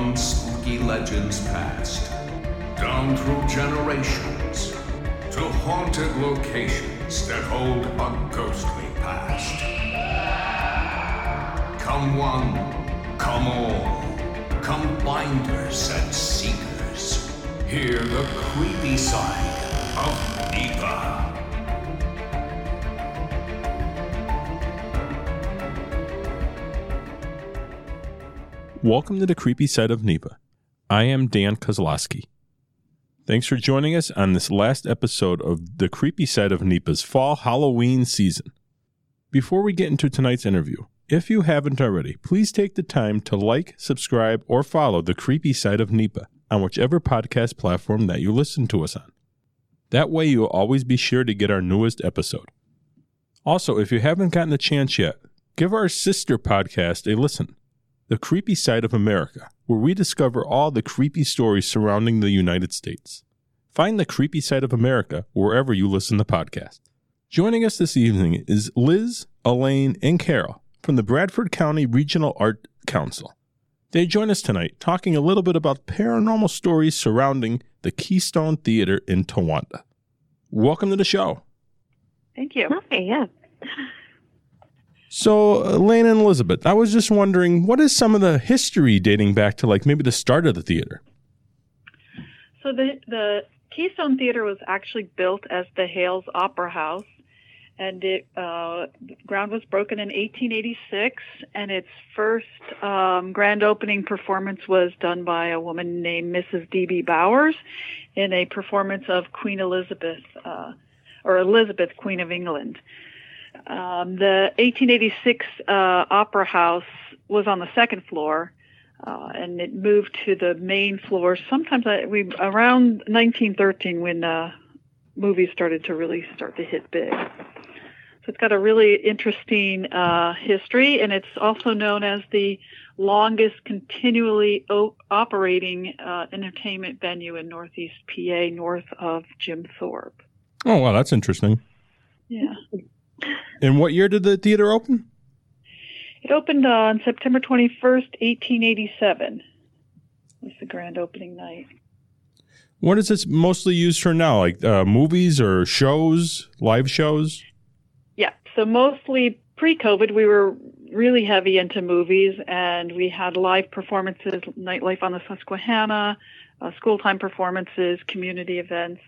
from spooky legends past, down through generations, to haunted locations that hold a ghostly past. Come one, come all, come finders and seekers. Hear the creepy side of Welcome to the creepy side of NEPA. I am Dan Kozlowski. Thanks for joining us on this last episode of the creepy side of NEPA's fall Halloween season. Before we get into tonight's interview, if you haven't already, please take the time to like, subscribe, or follow the creepy side of NEPA on whichever podcast platform that you listen to us on. That way, you'll always be sure to get our newest episode. Also, if you haven't gotten a chance yet, give our sister podcast a listen. The Creepy Side of America, where we discover all the creepy stories surrounding the United States. Find the Creepy Side of America wherever you listen to podcasts. Joining us this evening is Liz, Elaine, and Carol from the Bradford County Regional Art Council. They join us tonight talking a little bit about paranormal stories surrounding the Keystone Theater in Towanda. Welcome to the show. Thank you. Hi, yeah. So, Elaine and Elizabeth, I was just wondering, what is some of the history dating back to like maybe the start of the theater? So the the Keystone Theater was actually built as the Hales Opera House, and it uh, ground was broken in 1886, and its first um, grand opening performance was done by a woman named Mrs. D.B. Bowers in a performance of Queen Elizabeth, uh, or Elizabeth, Queen of England. Um, the 1886 uh, Opera House was on the second floor, uh, and it moved to the main floor. Sometimes I, we around 1913 when uh, movies started to really start to hit big. So it's got a really interesting uh, history, and it's also known as the longest continually o- operating uh, entertainment venue in Northeast PA, north of Jim Thorpe. Oh, wow, that's interesting. Yeah. And what year did the theater open? It opened on September 21st, 1887. Was the grand opening night. What is this mostly used for now? Like uh, movies or shows, live shows? Yeah, so mostly pre-COVID, we were really heavy into movies, and we had live performances, nightlife on the Susquehanna, uh, school time performances, community events.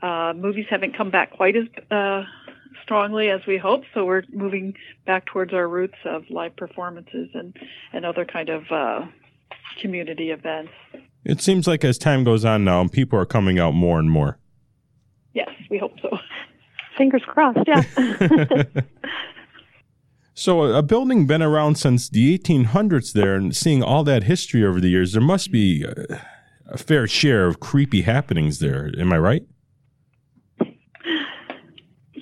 Uh, movies haven't come back quite as uh, strongly as we hope, so we're moving back towards our roots of live performances and and other kind of uh, community events. It seems like as time goes on now, people are coming out more and more. Yes, we hope so. Fingers crossed, yeah. So, a building been around since the 1800s there, and seeing all that history over the years, there must be a, a fair share of creepy happenings there. Am I right?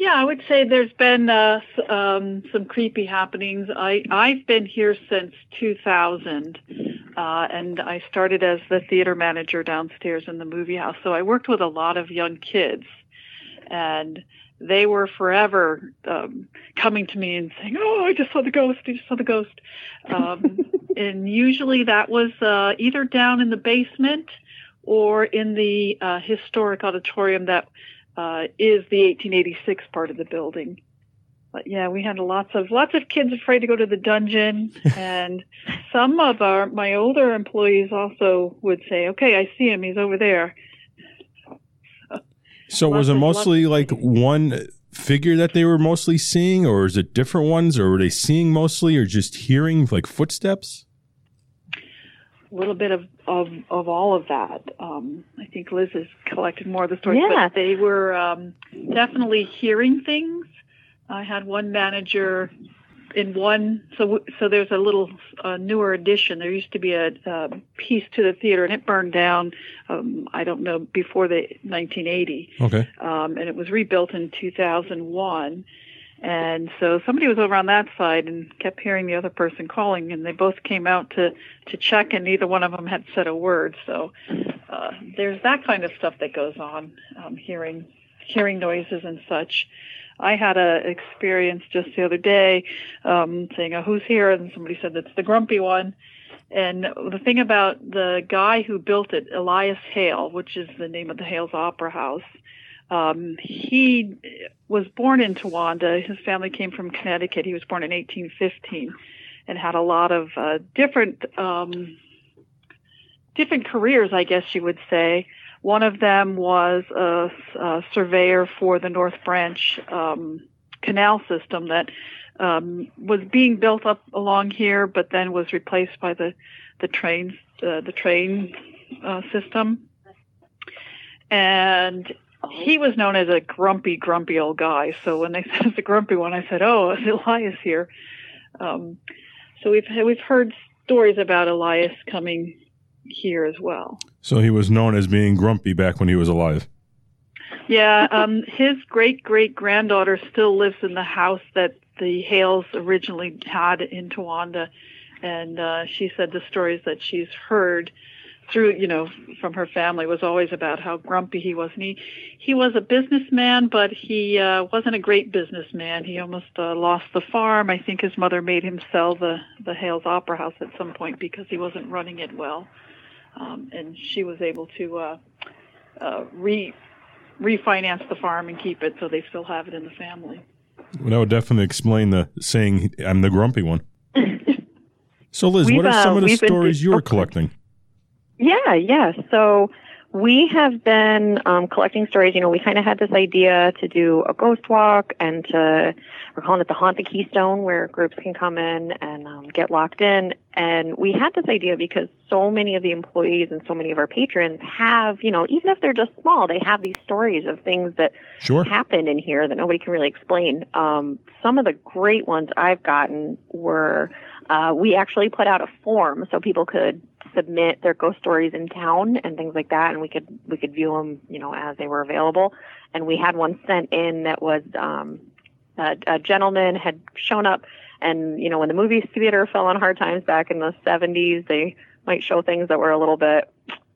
Yeah, I would say there's been uh, um, some creepy happenings. I I've been here since 2000, uh, and I started as the theater manager downstairs in the movie house. So I worked with a lot of young kids, and they were forever um, coming to me and saying, "Oh, I just saw the ghost! I just saw the ghost!" Um, and usually that was uh, either down in the basement or in the uh, historic auditorium that uh, is the 1886 part of the building. But yeah, we had lots of lots of kids afraid to go to the dungeon, and some of our my older employees also would say, "Okay, I see him. He's over there." So, was it mostly like one figure that they were mostly seeing, or is it different ones, or were they seeing mostly, or just hearing like footsteps? A little bit of of, of all of that. Um, I think Liz has collected more of the stories, Yeah. but they were um, definitely hearing things. I had one manager in one. So so there's a little uh, newer addition. There used to be a, uh piece to the theater, and it burned down. Um, I don't know before the 1980, Okay. um, and it was rebuilt in 2001. And so somebody was over on that side and kept hearing the other person calling, and they both came out to to check, and neither one of them had said a word. So uh, there's that kind of stuff that goes on, um, hearing hearing noises and such. I had a experience just the other day, um, saying, oh, "Who's here?" and somebody said, "That's the grumpy one." And the thing about the guy who built it, Elias Hale, which is the name of the Hales Opera House, um, he was born in Towanda. His family came from Connecticut. He was born in 1815 and had a lot of uh, different um, different careers, I guess you would say. One of them was a, a surveyor for the North Branch um, canal system that um, was being built up along here, but then was replaced by the the train uh, the train uh, system. And he was known as a grumpy, grumpy old guy. So when they said it's a grumpy one, I said, "Oh, Elias here." Um, so we've we've heard stories about Elias coming here as well. So he was known as being grumpy back when he was alive. Yeah, um, his great great granddaughter still lives in the house that the Hales originally had in Towanda, and uh, she said the stories that she's heard through you know from her family was always about how grumpy he was. And he he was a businessman but he uh wasn't a great businessman. He almost uh, lost the farm. I think his mother made him sell the the hales opera house at some point because he wasn't running it well. Um and she was able to uh uh re refinance the farm and keep it so they still have it in the family. Well, that would definitely explain the saying i'm the grumpy one. So liz We've, what are some uh, of the we've been stories you're okay. collecting Yeah, yeah. So we have been um, collecting stories. You know, we kind of had this idea to do a ghost walk and to, we're calling it the Haunt the Keystone, where groups can come in and um, get locked in. And we had this idea because so many of the employees and so many of our patrons have, you know, even if they're just small, they have these stories of things that sure happened in here that nobody can really explain. Um, some of the great ones I've gotten were uh, we actually put out a form so people could submit their ghost stories in town and things like that, and we could we could view them, you know, as they were available. And we had one sent in that was um, a, a gentleman had shown up, and you know, when the movie theater fell on hard times back in the 70s, they might show things that were a little bit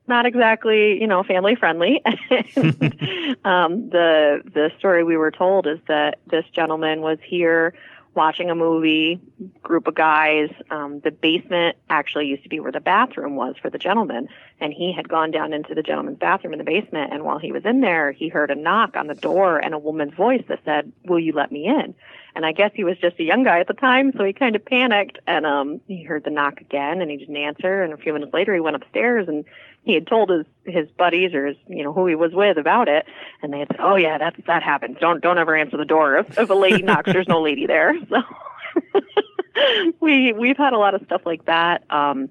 not exactly, you know, family friendly. and, um, the the story we were told is that this gentleman was here watching a movie, group of guys. Um, the basement actually used to be where the bathroom was for the gentleman, and he had gone down into the gentleman's bathroom in the basement. And while he was in there, he heard a knock on the door and a woman's voice that said, "Will you let me in?" And I guess he was just a young guy at the time, so he kind of panicked. And um, he heard the knock again, and he didn't answer. And a few minutes later, he went upstairs and he had told his his buddies or his you know who he was with about it, and they had said, "Oh yeah, that that happens. Don't don't ever answer the door if, if a lady knocks. There's no lady there." So we we've had a lot of stuff like that. Um,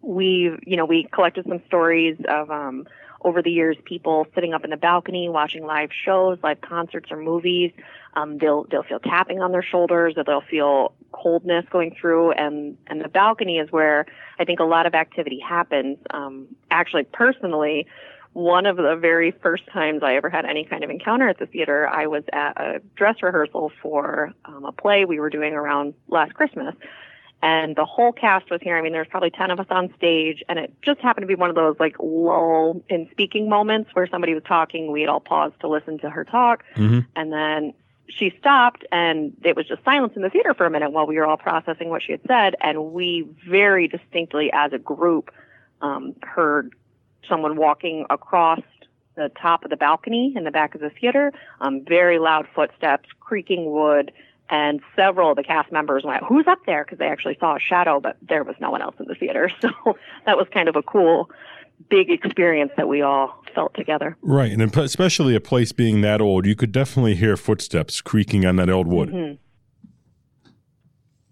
we you know we collected some stories of um, over the years people sitting up in the balcony watching live shows, live concerts or movies. Um, they'll they'll feel tapping on their shoulders or they'll feel coldness going through and and the balcony is where I think a lot of activity happens. Um, actually, personally, one of the very first times I ever had any kind of encounter at the theater, I was at a dress rehearsal for um, a play we were doing around last Christmas. And the whole cast was here. I mean, there's probably 10 of us on stage, and it just happened to be one of those like lull in speaking moments where somebody was talking. We had all paused to listen to her talk. hmm And then she stopped and it was just silence in the theater for a minute while we were all processing what she had said. And we very distinctly as a group, um, heard someone walking across the top of the balcony in the back of the theater, um, very loud footsteps, creaking wood, and several of the cast members went, who's up there? Because they actually saw a shadow, but there was no one else in the theater. So that was kind of a cool, big experience that we all felt together. Right, and especially a place being that old, you could definitely hear footsteps creaking on that old wood. Mhm.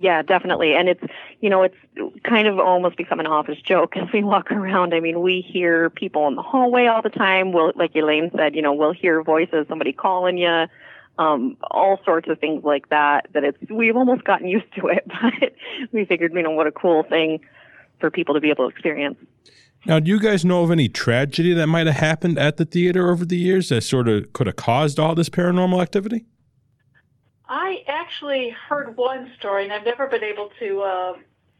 Yeah, definitely. And it's, you know, it's kind of almost become an office joke as we walk around. I mean, we hear people in the hallway all the time. We'll, like Elaine said, you know, we'll hear voices, somebody calling you, um, all sorts of things like that, that it's, we've almost gotten used to it, but we figured, you know, what a cool thing for people to be able to experience. Now, do you guys know of any tragedy that might have happened at the theater over the years that sort of could have caused all this paranormal activity? I actually heard one story, and I've never been able to uh,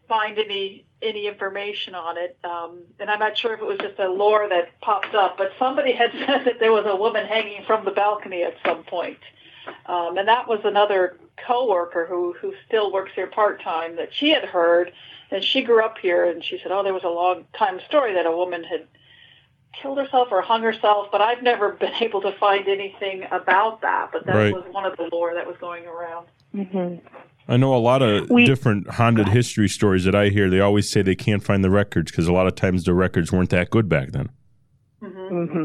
find any any information on it. Um, and I'm not sure if it was just a lore that popped up, but somebody had said that there was a woman hanging from the balcony at some point. Um, and that was another coworker who who still works here part time that she had heard and she grew up here, and she said, "Oh, there was a long time story that a woman had killed herself or hung herself, but I've never been able to find anything about that. But that Right. was one of the lore that was going around." hmm I know a lot of We- different haunted history stories that I hear. They always say they can't find the records because a lot of times the records weren't that good back then. hmm hmm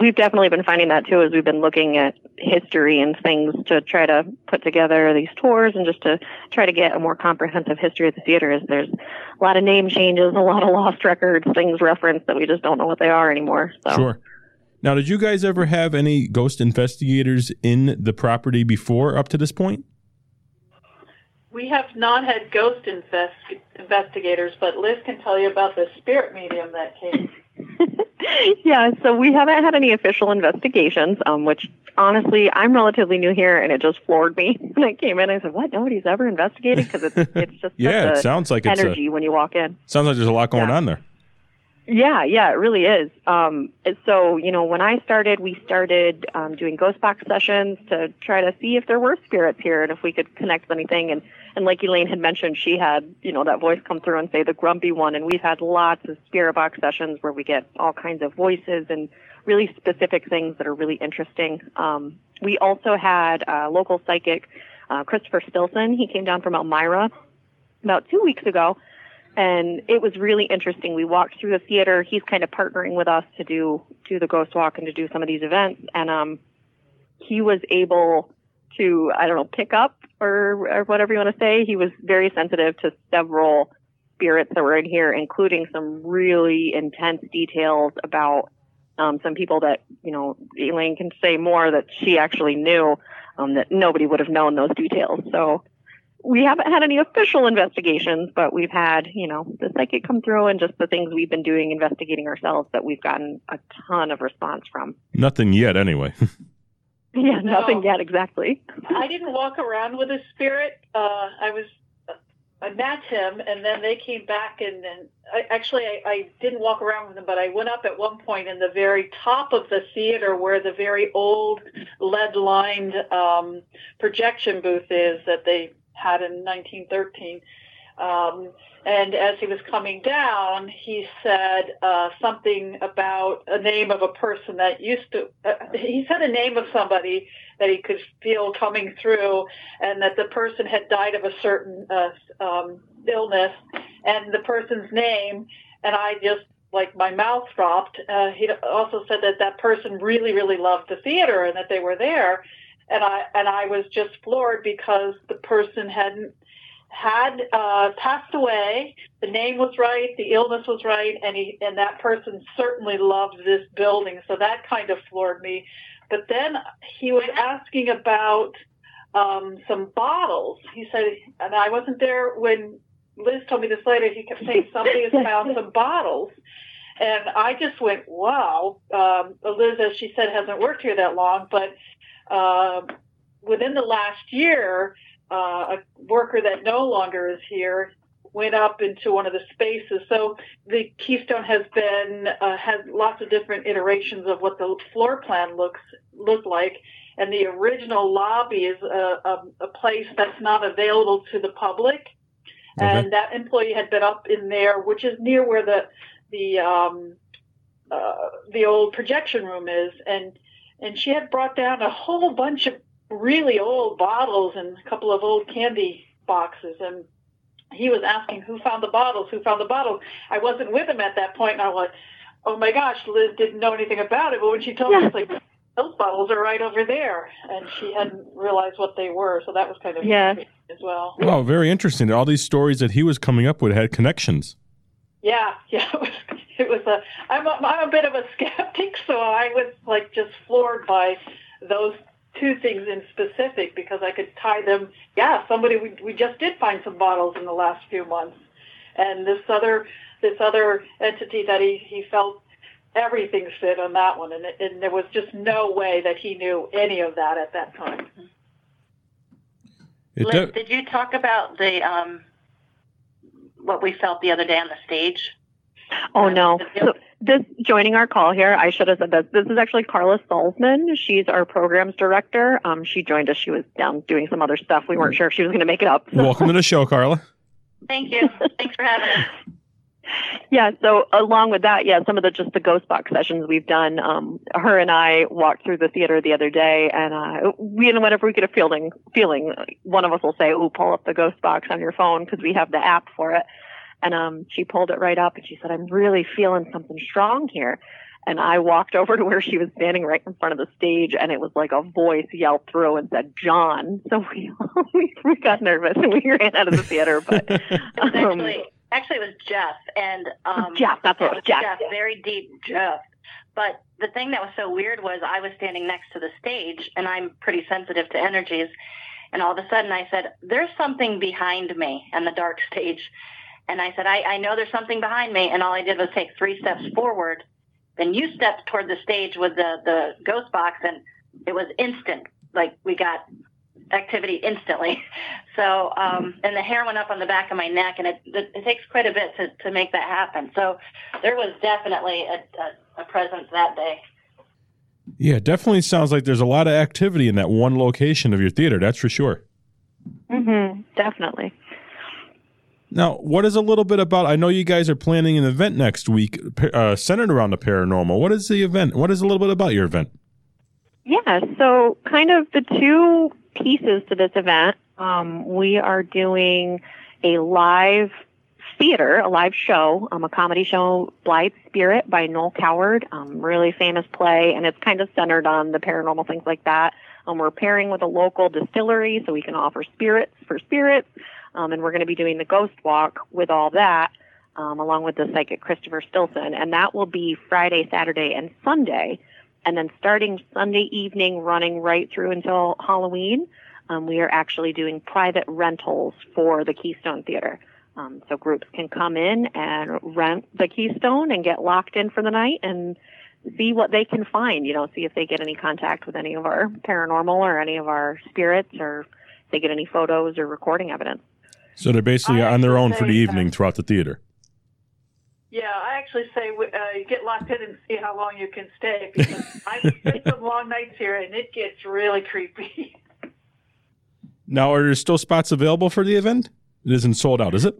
We've definitely been finding that too as we've been looking at history and things to try to put together these tours and just to try to get a more comprehensive history of the theater. Is there's a lot of name changes, a lot of lost records, things referenced that we just don't know what they are anymore. So Sure. Now, did you guys ever have any ghost investigators in the property before up to this point? We have not had ghost invest- investigators, but Liz can tell you about the spirit medium that came. yeah, so we haven't had any official investigations, um, which honestly, I'm relatively new here, and it just floored me when I came in. I said, "What? Nobody's ever investigated?" Because it's it's just Yeah, such it a sounds like it's a, energy when you walk in. sounds like there's a lot going Yeah. on there. Yeah, yeah, it really is. Um, so, you know, when I started, we started um, doing ghost box sessions to try to see if there were spirits here and if we could connect with anything. And, and like Elaine had mentioned, she had, you know, that voice come through and say the grumpy one. And we've had lots of spirit box sessions where we get all kinds of voices and really specific things that are really interesting. Um, we also had a local psychic, uh, Christopher Stilson. He came down from Elmira about two weeks ago and it was really interesting. We walked through the theater. He's kind of partnering with us to do do the ghost walk and to do some of these events, and um, he was able to I don't know pick up or or whatever you want to say. He was very sensitive to several spirits that were in here, including some really intense details about um, some people that you know Elaine can say more that she actually knew um, that nobody would have known those details. So we haven't had any official investigations, but we've had, you know, the psychic come through and just the things we've been doing investigating ourselves that we've gotten a ton of response from. Nothing yet, anyway. Yeah, No. nothing yet exactly. I didn't walk around with a spirit. Uh, I was, I met him, and then they came back, and then I, actually I, I didn't walk around with them, but I went up at one point in the very top of the theater where the very old lead-lined um, projection booth is that they had in 1913. Um, and as he was coming down, he said uh, something about a name of a person that used to. Uh, he said a name of somebody that he could feel coming through, and that the person had died of a certain uh, um, illness, and the person's name, and I just like my mouth dropped. Uh, he also said that that person really, really loved the theater and that they were there, and I and I was just floored because the person hadn't had uh, passed away. The name was right, the illness was right, and he and that person certainly loved this building. So that kind of floored me. But then he was asking about um, some bottles. He said, and I wasn't there when Liz told me this later. He kept saying somebody has found some bottles. And I just went, wow. Um, Liz, as she said, hasn't worked here that long, but um within the last year, uh, a worker that no longer is here went up into one of the spaces. So the Keystone has been uh, has lots of different iterations of what the floor plan looks look like. And the original lobby is a, a, a place that's not available to the public. Okay. And that employee had been up in there, which is near where the the um, uh, the old projection room is, and and she had brought down a whole bunch of really old bottles and a couple of old candy boxes and he was asking who found the bottles who found the bottles i wasn't with him at that point and i was like oh my gosh liz didn't know anything about it but when she told me Yeah. it's like those bottles are right over there and she hadn't realized what they were so that was kind of Yeah. as well Wow, very interesting. All these stories that he was coming up with had connections. Yeah yeah it was it was a i'm a, i'm a bit of a skeptic so i was like just floored by those two things in specific because I could tie them. Yeah, somebody we we just did find some bottles in the last few months, and this other this other entity that he he felt everything fit on that one, and it, and there was just no way that he knew any of that at that time. Liz, did you talk about the um, what we felt the other day on the stage? Oh Uh, no. So this joining our call here, I should have said this. This is actually Carla Salzman. She's our programs director. Um, she joined us. She was down doing some other stuff. We weren't sure if she was going to make it up. So- Welcome to the show, Carla. Thank you. Thanks for having us. Yeah, so along with that, yeah, some of the just the ghost box sessions we've done. Um, her and I walked through the theater the other day, and uh, we, know, whenever we get a feeling, feeling, one of us will say, "Oh, pull up the ghost box on your phone" because we have the app for it. And um, she pulled it right up, and she said, "I'm really feeling something strong here." And I walked over to where she was standing right in front of the stage, and it was like a voice yelled through and said, "John." So we we got nervous and we ran out of the theater, but. Um, Actually, actually, it was Jeff, and um, Jeff, that's what it was, Jeff. Jeff, very deep Jeff. But the thing that was so weird was I was standing next to the stage, and I'm pretty sensitive to energies. And all of a sudden, I said, "There's something behind me," and the dark stage. And I said, I, "I know there's something behind me." And all I did was take three steps forward. Then you stepped toward the stage with the the ghost box, and it was instant. Like we got activity instantly. So, um, and the hair went up on the back of my neck, and it, it, it takes quite a bit to, to make that happen. So, there was definitely a, a, a presence that day. Yeah, definitely sounds like there's a lot of activity in that one location of your theater. That's for sure. Mm-hmm, definitely. Now, what is a little bit about? I know you guys are planning an event next week uh, centered around the paranormal. What is the event? What is a little bit about your event? Yeah, so kind of the two pieces to this event. Um, we are doing a live theater, a live show, um, a comedy show, Blithe Spirit by Noel Coward, um, really famous play, and it's kind of centered on the paranormal things like that. Um, we're pairing with a local distillery so we can offer spirits for spirits, um, and we're going to be doing the ghost walk with all that, um, along with the psychic Christopher Stilson, and that will be Friday, Saturday, and Sunday. And then starting Sunday evening, running right through until Halloween, um, we are actually doing private rentals for the Keystone Theater. Um, so groups can come in and rent the Keystone and get locked in for the night and see what they can find. You know, see if they get any contact with any of our paranormal or any of our spirits, or if they get any photos or recording evidence. So they're basically I on their own for the evening throughout the theater. Yeah, I actually say uh, you get locked in and see how long you can stay because I've spent some long nights here and it gets really creepy. Now, are there still spots available for the event? It isn't sold out, is it?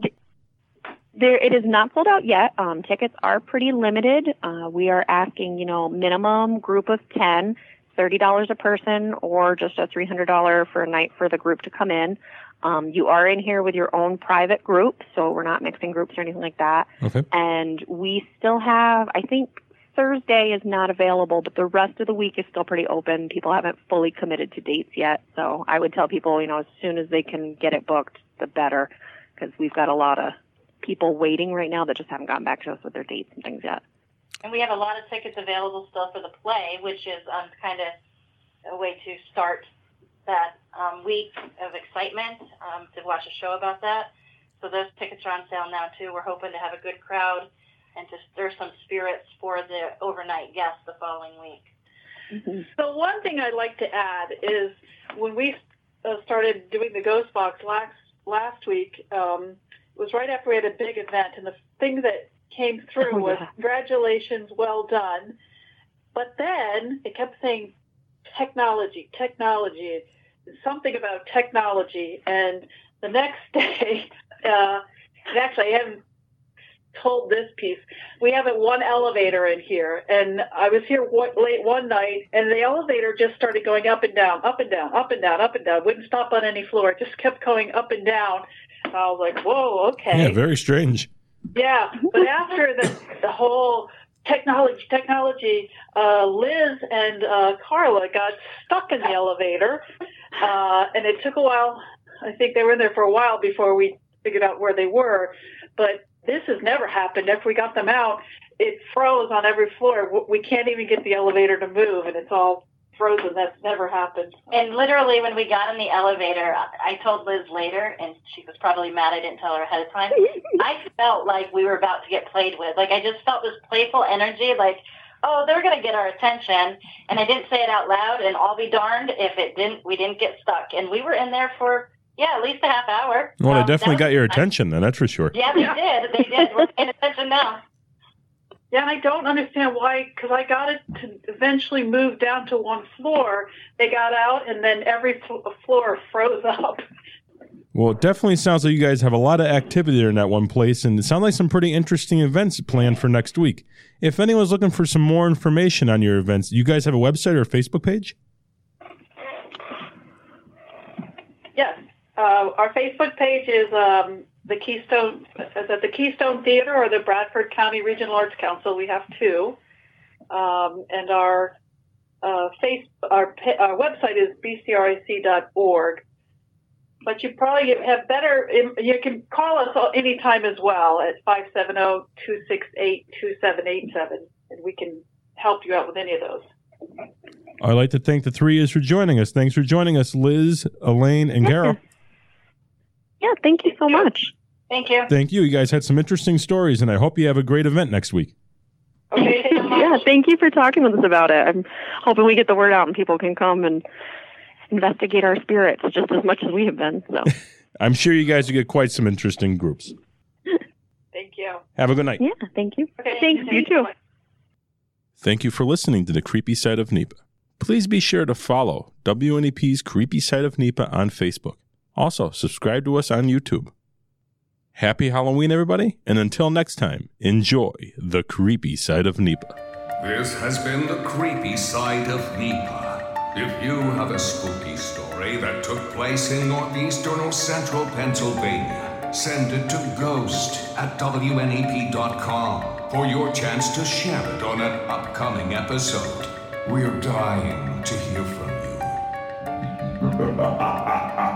There, it is not sold out yet. Um, tickets are pretty limited. Uh, we are asking, you know, minimum group of 10, $30 a person, or just a $300 for a night for the group to come in. Um, you are in here with your own private group, so we're not mixing groups or anything like that. Okay. And we still have, I think Thursday is not available, but the rest of the week is still pretty open. People haven't fully committed to dates yet. So I would tell people, you know, as soon as they can get it booked, the better, because we've got a lot of people waiting right now that just haven't gotten back to us with their dates and things yet. And we have a lot of tickets available still for the play, which is um, kind of a way to start that um, week of excitement um, to watch a show about that. So those tickets are on sale now too. We're hoping to have a good crowd and to stir some spirits for the overnight guests the following week. So one thing I'd like to add is when we uh, started doing the Ghost Box last last week, um, it was right after we had a big event, and the thing that came through Oh, was yeah. congratulations, well done. But then it kept saying technology, technology, something about technology, and the next day, uh, and actually I haven't told this piece. We have a one elevator in here, and I was here one, late one night, and the elevator just started going up and down, up and down, up and down, up and down. Wouldn't stop on any floor. It just kept going up and down. I was like, "Whoa, okay." Yeah, very strange. Yeah, but after the the whole technology, technology, uh, Liz and uh, Carla got stuck in the elevator, uh, and it took a while. I think they were in there for a while before we figured out where they were. But this has never happened. After we got them out, it froze on every floor. We can't even get the elevator to move, and it's all frozen. That's never happened. And literally, when we got in the elevator, I told Liz later, and she was probably mad I didn't tell her ahead of time. I felt like we were about to get played with. Like I just felt this playful energy, like, oh, they're gonna get our attention. And I didn't say it out loud, and I'll be darned if it didn't. We didn't get stuck, and we were in there for yeah, at least a half hour. Well, they Um, definitely got your attention then, that's for sure. Yeah, they did. They did. We're paying attention now. Yeah, and I don't understand why, because I got it to eventually move down to one floor. They got out, and then every fl- floor froze up. Well, it definitely sounds like you guys have a lot of activity there in that one place, and it sounds like some pretty interesting events planned for next week. If anyone's looking for some more information on your events, you guys have a website or a Facebook page? Yes. Uh, our Facebook page is um, the Keystone, is that the Keystone Theater or the Bradford County Regional Arts Council? We have two. Um, and our uh, face, our, our website is bcric.org. But you probably have better, you can call us anytime as well at 570-268-2787 and we can help you out with any of those. I'd like to thank the three is for joining us. Thanks for joining us, Liz, Elaine, and Carol. Yeah, thank you so much. Thank you. Thank you. You guys had some interesting stories, and I hope you have a great event next week. Okay. yeah, thank you for talking with us about it. I'm hoping we get the word out and people can come and investigate our spirits just as much as we have been. So I'm sure you guys will get quite some interesting groups. Thank you. Have a good night. Yeah, thank you. Okay. Thanks, you too. Thank you for listening to the Creepy Side of NEPA. Please be sure to follow WNEP's Creepy Side of NEPA on Facebook. Also, subscribe to us on YouTube. Happy Halloween, everybody, and until next time, enjoy the creepy side of NEPA. This has been the creepy side of NEPA. If you have a spooky story that took place in northeastern or central Pennsylvania, send it to ghost at WNEP.com for your chance to share it on an upcoming episode. We're dying to hear from you.